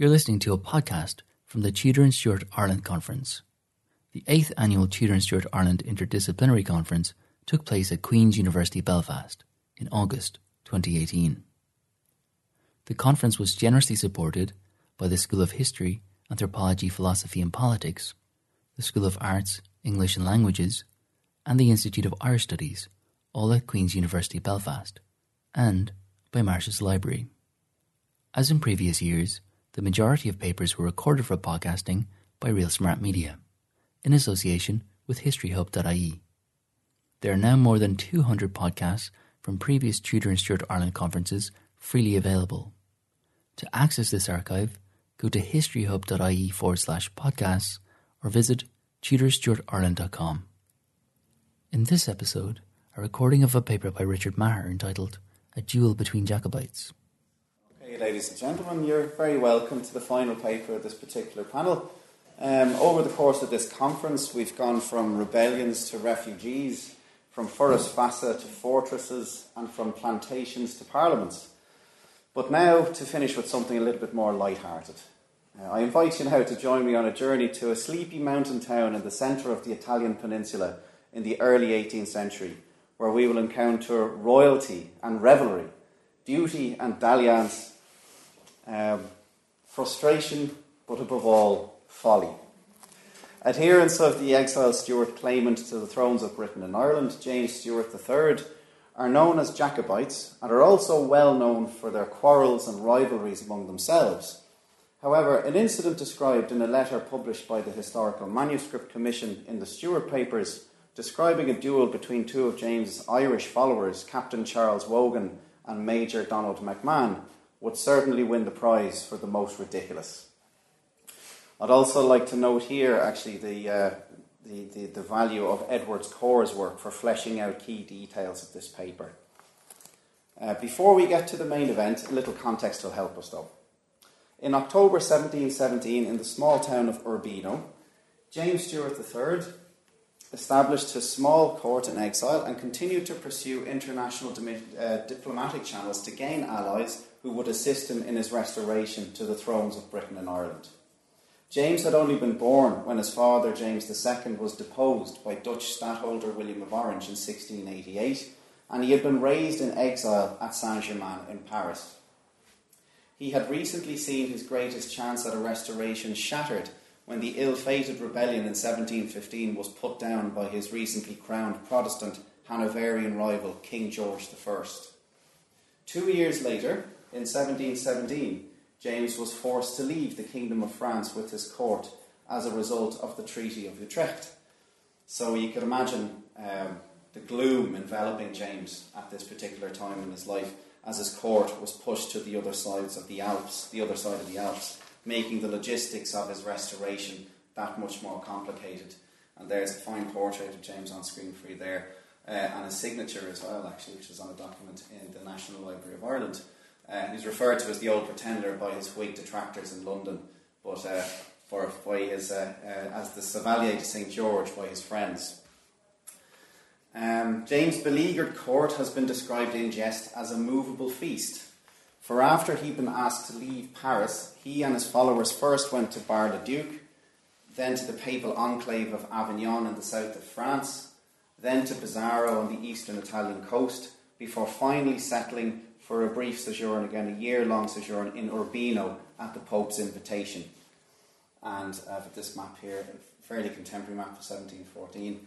You're listening to a podcast from the Tudor and Stuart Ireland Conference. The 8th annual Tudor and Stuart Ireland Interdisciplinary Conference took place at Queen's University Belfast in August 2018. The conference was generously supported by the School of History, Anthropology, Philosophy and Politics, the School of Arts, English and Languages, and the Institute of Irish Studies, all at Queen's University Belfast, and by Marsh's Library. As in previous years, the majority of papers were recorded for podcasting by Real Smart Media, in association with historyhub.ie. There are now more than 200 podcasts from previous Tudor and Stuart Ireland conferences freely available. To access this archive, go to historyhub.ie forward slash podcasts or visit tudorstuartireland.com. In this episode, a recording of a paper by Richard Maher entitled A Duel Between Jacobites. Okay, ladies and gentlemen, you're very welcome to the final paper of this particular panel. Um, over the course of this conference, we've gone from rebellions to refugees, from forest Fassa to fortresses, and from plantations to parliaments. But now to finish with something a little bit more light-hearted. Uh, I invite you now to join me on a journey to a sleepy mountain town in the centre of the Italian peninsula in the early 18th century, where we will encounter royalty and revelry, duty and dalliance, um, frustration, but above all, folly. Adherents of the exiled Stuart claimant to the thrones of Britain and Ireland, James Stuart III, are known as Jacobites and are also well known for their quarrels and rivalries among themselves. However, an incident described in a letter published by the Historical Manuscript Commission in the Stuart Papers, describing a duel between two of James's Irish followers, Captain Charles Wogan and Major Donald McMahon, would certainly win the prize for the most ridiculous. I'd also like to note here, actually, the, uh, the, the, the, value of Edward Corp's work for fleshing out key details of this paper. Uh, before we get to the main event, a little context will help us though. In October 1717, in the small town of Urbino, James Stuart III established his small court in exile and continued to pursue international uh, diplomatic channels to gain allies who would assist him in his restoration to the thrones of Britain and Ireland. James had only been born when his father, James II, was deposed by Dutch Stadtholder William of Orange in 1688, and he had been raised in exile at Saint Germain in Paris. He had recently seen his greatest chance at a restoration shattered when the ill fated rebellion in 1715 was put down by his recently crowned Protestant Hanoverian rival, King George I. Two years later, in 1717, James was forced to leave the Kingdom of France with his court as a result of the Treaty of Utrecht. So you could imagine um, the gloom enveloping James at this particular time in his life as his court was pushed to the other sides of the Alps, the other side of the Alps, making the logistics of his restoration that much more complicated. And there's a fine portrait of James on screen for you there, uh, and a signature as well, actually, which is on a document in the National Library of Ireland. Uh, he's referred to as the Old Pretender by his Whig detractors in London, but uh, for by his uh, uh, as the Chevalier de Saint George by his friends. Um, James' beleaguered court has been described in jest as a movable feast. For after he'd been asked to leave Paris, he and his followers first went to Bar-le-Duc, then to the papal enclave of Avignon in the south of France, then to Pesaro on the eastern Italian coast, before finally settling for a brief sojourn, again a year long sojourn in Urbino at the Pope's invitation. And uh, this map here, a fairly contemporary map of 1714,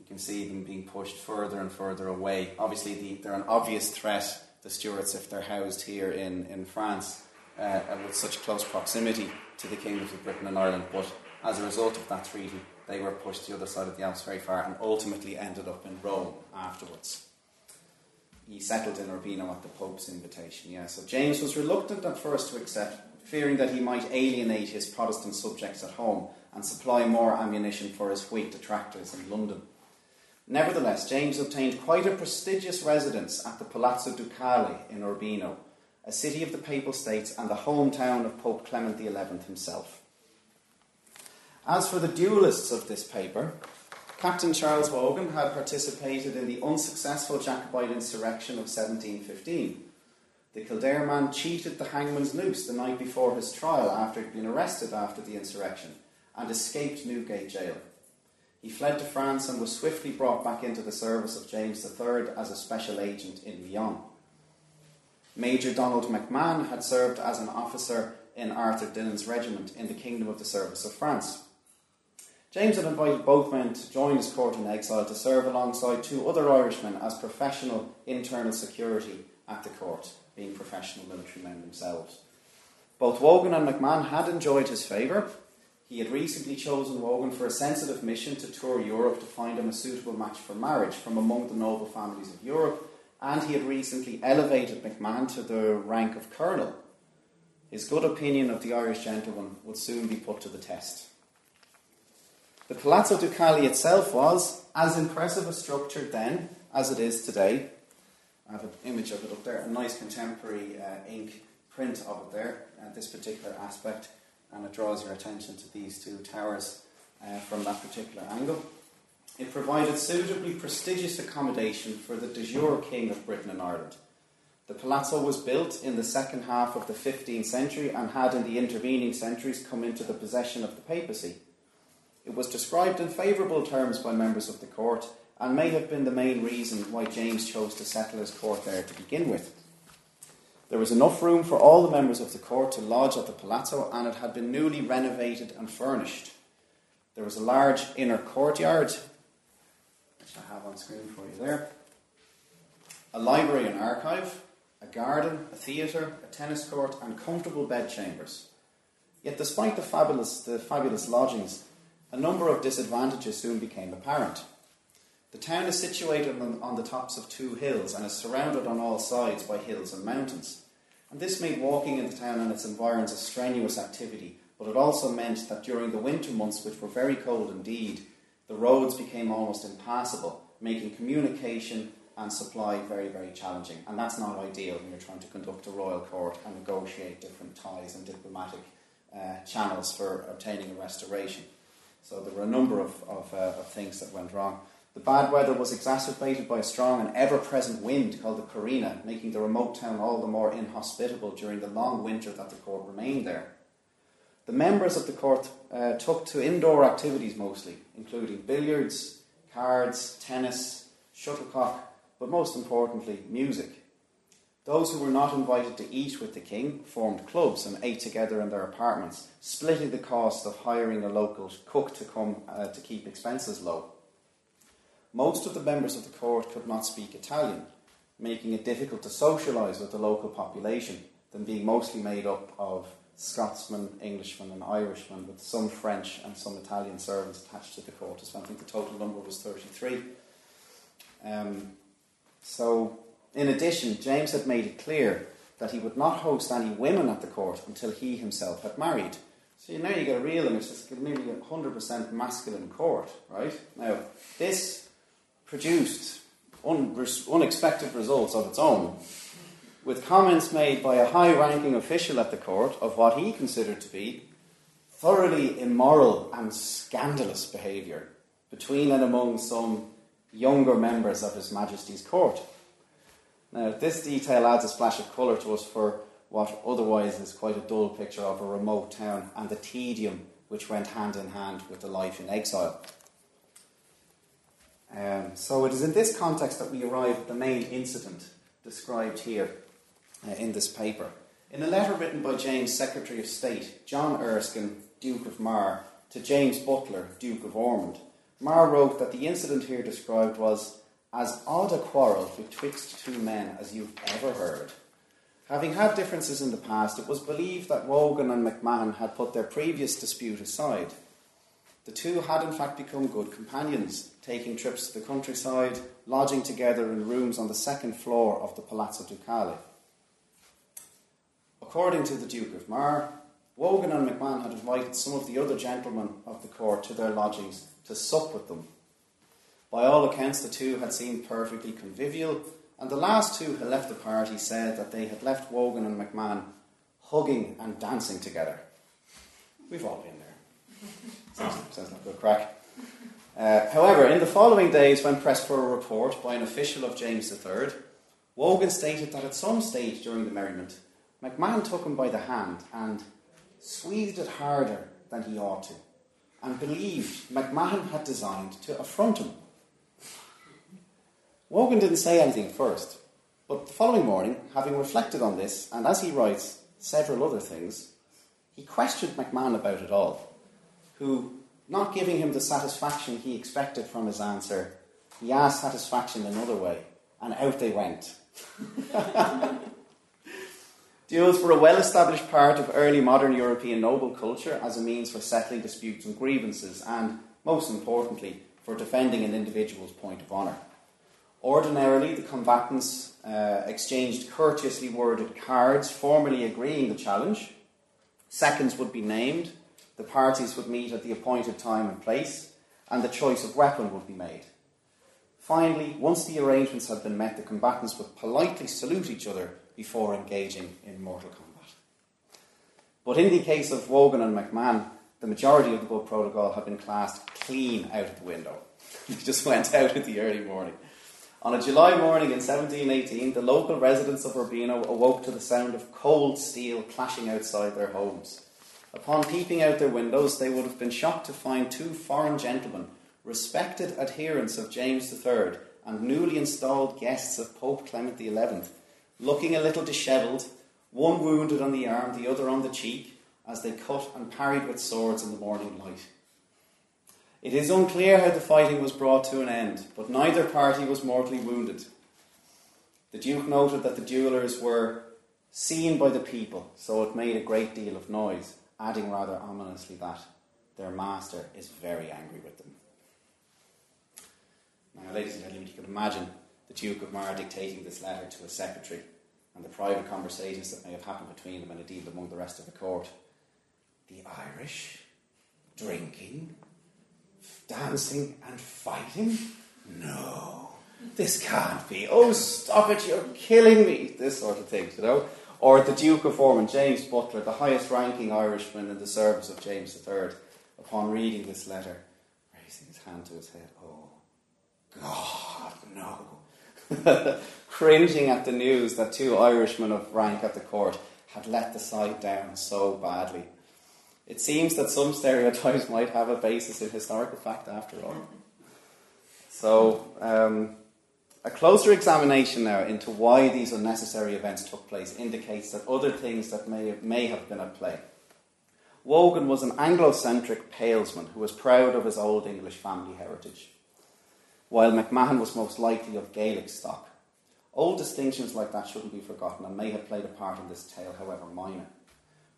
you can see them being pushed further and further away. Obviously, the, they're an obvious threat, the Stuarts, if they're housed here in, in France uh, with such close proximity to the kingdoms of Britain and Ireland. But as a result of that treaty, they were pushed to the other side of the Alps very far and ultimately ended up in Rome afterwards he settled in Urbino at the Pope's invitation. Yeah, so James was reluctant at first to accept, fearing that he might alienate his Protestant subjects at home and supply more ammunition for his Whig detractors in London. Nevertheless, James obtained quite a prestigious residence at the Palazzo Ducale in Urbino, a city of the Papal States and the hometown of Pope Clement XI himself. As for the duelists of this paper, Captain Charles Wogan had participated in the unsuccessful Jacobite insurrection of 1715. The Kildare man cheated the hangman's noose the night before his trial after he'd been arrested after the insurrection and escaped Newgate jail. He fled to France and was swiftly brought back into the service of James III as a special agent in Lyon. Major Donald McMahon had served as an officer in Arthur Dillon's regiment in the Kingdom of the Service of France. James had invited both men to join his court in exile to serve alongside two other Irishmen as professional internal security at the court, being professional military men themselves. Both Wogan and McMahon had enjoyed his favour. He had recently chosen Wogan for a sensitive mission to tour Europe to find him a suitable match for marriage from among the noble families of Europe, and he had recently elevated McMahon to the rank of colonel. His good opinion of the Irish gentleman would soon be put to the test. The Palazzo Ducale itself was as impressive a structure then as it is today. I have an image of it up there, a nice contemporary uh, ink print of it there, uh, this particular aspect, and it draws your attention to these two towers uh, from that particular angle. It provided suitably prestigious accommodation for the de jure King of Britain and Ireland. The palazzo was built in the second half of the 15th century and had in the intervening centuries come into the possession of the papacy. It was described in favourable terms by members of the court and may have been the main reason why James chose to settle his court there to begin with. There was enough room for all the members of the court to lodge at the palazzo, and it had been newly renovated and furnished. There was a large inner courtyard, which I have on screen for you there, a library and archive, a garden, a theatre, a tennis court, and comfortable bedchambers. Yet, despite the fabulous, the fabulous lodgings, a number of disadvantages soon became apparent. The town is situated on, the tops of two hills and is surrounded on all sides by hills and mountains. And this made walking in the town and its environs a strenuous activity, but it also meant that during the winter months, which were very cold indeed, the roads became almost impassable, making communication and supply very, very challenging. And that's not ideal when you're trying to conduct a royal court and negotiate different ties and diplomatic uh, channels for obtaining a restoration. So there were a number of, of, uh, of things that went wrong. The bad weather was exacerbated by a strong and ever present wind called the Carina, making the remote town all the more inhospitable during the long winter that the court remained there. The members of the court uh, took to indoor activities mostly, including billiards, cards, tennis, shuttlecock, but most importantly, music. Those who were not invited to eat with the king formed clubs and ate together in their apartments, splitting the cost of hiring a local cook to come uh, to keep expenses low. Most of the members of the court could not speak Italian, making it difficult to socialise with the local population, them being mostly made up of Scotsmen, Englishmen, and Irishmen, with some French and some Italian servants attached to the court. I think the total number was 33. Um, so, in addition, James had made it clear that he would not host any women at the court until he himself had married. So now you get a real image, it's nearly a 100% masculine court, right? Now, this produced un- unexpected results of its own, with comments made by a high ranking official at the court of what he considered to be thoroughly immoral and scandalous behaviour between and among some younger members of His Majesty's court. Now, this detail adds a splash of colour to us for what otherwise is quite a dull picture of a remote town and the tedium which went hand in hand with the life in exile. Um, so it is in this context that we arrive at the main incident described here uh, in this paper. In a letter written by James, Secretary of State, John Erskine, Duke of Mar, to James Butler, Duke of Ormond, Mar wrote that the incident here described was as odd a quarrel betwixt two men as you've ever heard. Having had differences in the past, it was believed that Wogan and McMahon had put their previous dispute aside the two had in fact become good companions, taking trips to the countryside, lodging together in rooms on the second floor of the Palazzo Ducale. According to the Duke of Mar, Wogan and McMahon had invited some of the other gentlemen of the court to their lodgings to sup with them. By all accounts, the two had seemed perfectly convivial, and the last two who left the party said that they had left Wogan and McMahon hugging and dancing together. We've all been there. Sounds, a good crack. Uh, however, in the following days, when pressed for a report by an official of James III, Wogan stated that at some stage during the merriment, McMahon took him by the hand and squeezed it harder than he ought to, and believed McMahon had designed to affront him. Wogan didn't say anything at first, but the following morning, having reflected on this, and as he writes, several other things, he questioned McMahon about it all, who, not giving him the satisfaction he expected from his answer, he asked satisfaction another way, and out they went. Duels were a well established part of early modern European noble culture as a means for settling disputes and grievances, and, most importantly, for defending an individual's point of honour. Ordinarily, the combatants uh, exchanged courteously worded cards formally agreeing the challenge. Seconds would be named, the parties would meet at the appointed time and place, and the choice of weapon would be made. Finally, once the arrangements had been met, the combatants would politely salute each other before engaging in mortal combat. But in the case of Wogan and McMahon, the majority of the book protocol had been classed clean out of the window. it just went out in the early morning. On a July morning in 1718, the local residents of Urbino awoke to the sound of cold steel clashing outside their homes. Upon peeping out their windows, they would have been shocked to find two foreign gentlemen, respected adherents of James III and newly installed guests of Pope Clement XI, looking a little dishevelled, one wounded on the arm, the other on the cheek, as they cut and parried with swords in the morning light. It is unclear how the fighting was brought to an end, but neither party was mortally wounded. The Duke noted that the duellers were seen by the people, so it made a great deal of noise, adding rather ominously that their master is very angry with them. Now, ladies and gentlemen, you can imagine the Duke of Mar dictating this letter to his secretary and the private conversations that may have happened between them and indeed among the rest of the court. The Irish drinking dancing and fighting? No, this can't be. Oh, stop it, you're killing me. This sort of thing, you know? Or the Duke of Ormond, James Butler, the highest ranking Irishman in the service of James III, upon reading this letter, raising his hand to his head, oh, God, no. Cringing at the news that two Irishmen of rank at the court had let the side down so badly. It seems that some stereotypes might have a basis in historical fact after all. So, um, a closer examination now into why these unnecessary events took place indicates that other things that may, may have been at play. Wogan was an Anglo-centric palesman who was proud of his old English family heritage, while McMahon was most likely of Gaelic stock. Old distinctions like that shouldn't be forgotten and may have played a part in this tale, however minor.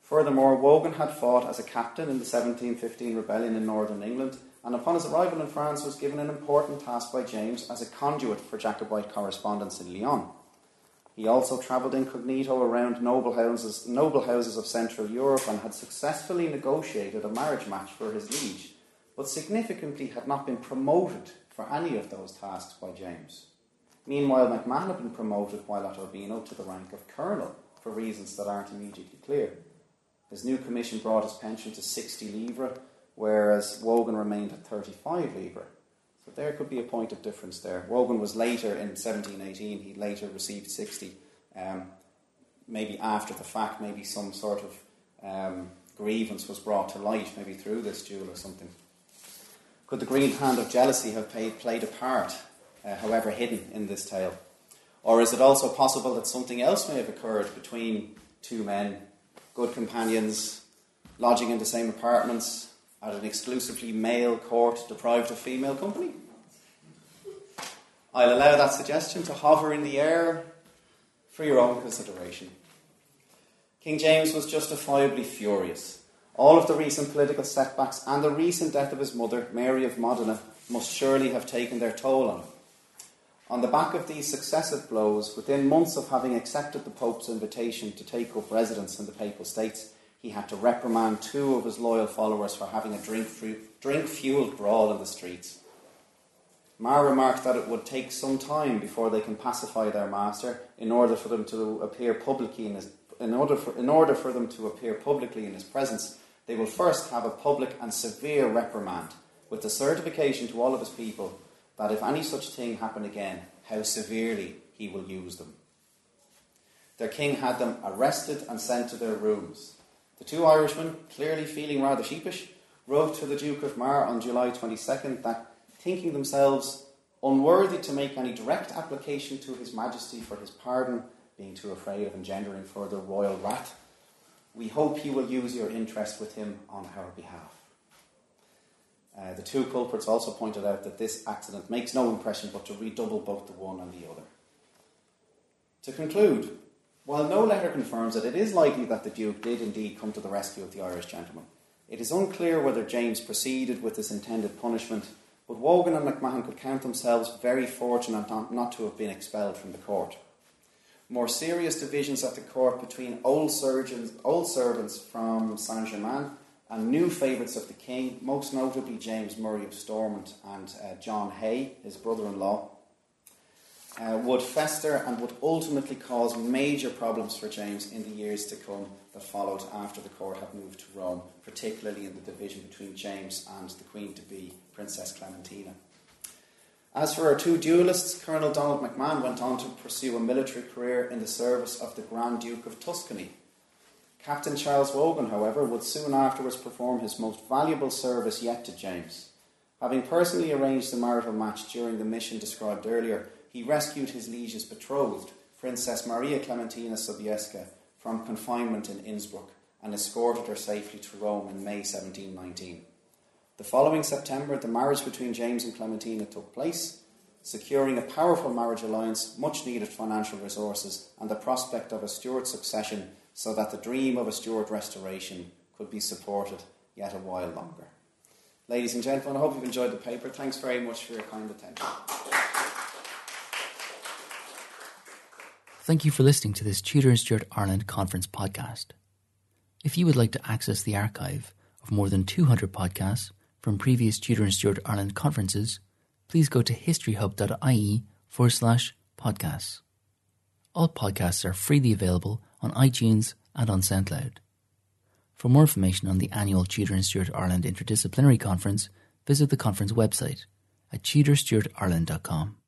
Furthermore, Wogan had fought as a captain in the 1715 rebellion in northern England, and upon his arrival in France was given an important task by James as a conduit for Jacobite correspondence in Lyon. He also travelled incognito around noble houses, noble houses of Central Europe and had successfully negotiated a marriage match for his liege, but significantly had not been promoted for any of those tasks by James. Meanwhile, McMahon had been promoted while at Urbino to the rank of colonel for reasons that aren't immediately clear. His new commission brought his pension to 60 livres, whereas Wogan remained at 35 livres. So there could be a point of difference there. Wogan was later in 1718, he later received 60. Um, maybe after the fact, maybe some sort of um, grievance was brought to light, maybe through this duel or something. Could the green hand of jealousy have played, played a part, uh, however hidden, in this tale? Or is it also possible that something else may have occurred between two men good companions, lodging in the same apartments at an exclusively male court deprived of female company. I'll allow that suggestion to hover in the air for your own consideration. King James was justifiably furious. All of the recent political setbacks and the recent death of his mother, Mary of Modena, must surely have taken their toll on him. On the back of these successive blows, within months of having accepted the Pope's invitation to take up residence in the Papal States, he had to reprimand two of his loyal followers for having a drink fueled brawl in the streets. Mar remarked that it would take some time before they can pacify their master in order for them to appear publicly in his in order for, in order for them to appear publicly in his presence, they will first have a public and severe reprimand, with the certification to all of his people that if any such thing happen again, how severely he will use them. Their king had them arrested and sent to their rooms. The two Irishmen, clearly feeling rather sheepish, wrote to the Duke of Mar on July 22nd that, thinking themselves unworthy to make any direct application to His Majesty for his pardon, being too afraid of engendering further royal wrath, we hope he will use your interest with him on our behalf. Uh, the two culprits also pointed out that this accident makes no impression but to redouble both the one and the other. To conclude, while no letter confirms it, it is likely that the Duke did indeed come to the rescue of the Irish gentleman. It is unclear whether James proceeded with his intended punishment, but Wogan and McMahon could count themselves very fortunate not, to have been expelled from the court. More serious divisions at the court between old, surgeons, old servants from Saint Germain and new favourites of the king, most notably James Murray of Stormont and uh, John Hay, his brother in law, uh, would fester and would ultimately cause major problems for James in the years to come that followed after the court had moved to Rome, particularly in the division between James and the Queen to be, Princess Clementina. As for our two duelists, Colonel Donald McMahon went on to pursue a military career in the service of the Grand Duke of Tuscany. Captain Charles Wogan, however, would soon afterwards perform his most valuable service yet to James. Having personally arranged the marital match during the mission described earlier, he rescued his liege's betrothed, Princess Maria Clementina Sobieska, from confinement in Innsbruck and escorted her safely to Rome in May 1719. The following September, the marriage between James and Clementina took place, securing a powerful marriage alliance, much needed financial resources, and the prospect of a Stuart succession so that the dream of a Stuart restoration could be supported yet a while longer. Ladies and gentlemen, I hope you've enjoyed the paper. Thanks very much for your kind attention. Thank you for listening to this Tudor and Stuart Ireland Conference podcast. If you would like to access the archive of more than 200 podcasts from previous Tudor and Stuart Ireland conferences, please go to historyhub.ie forward slash podcasts. All podcasts are freely available on iTunes and on SoundCloud. For more information on the annual Tudor and Stuart Ireland Interdisciplinary Conference, visit the conference website at tudorstuartireland.com.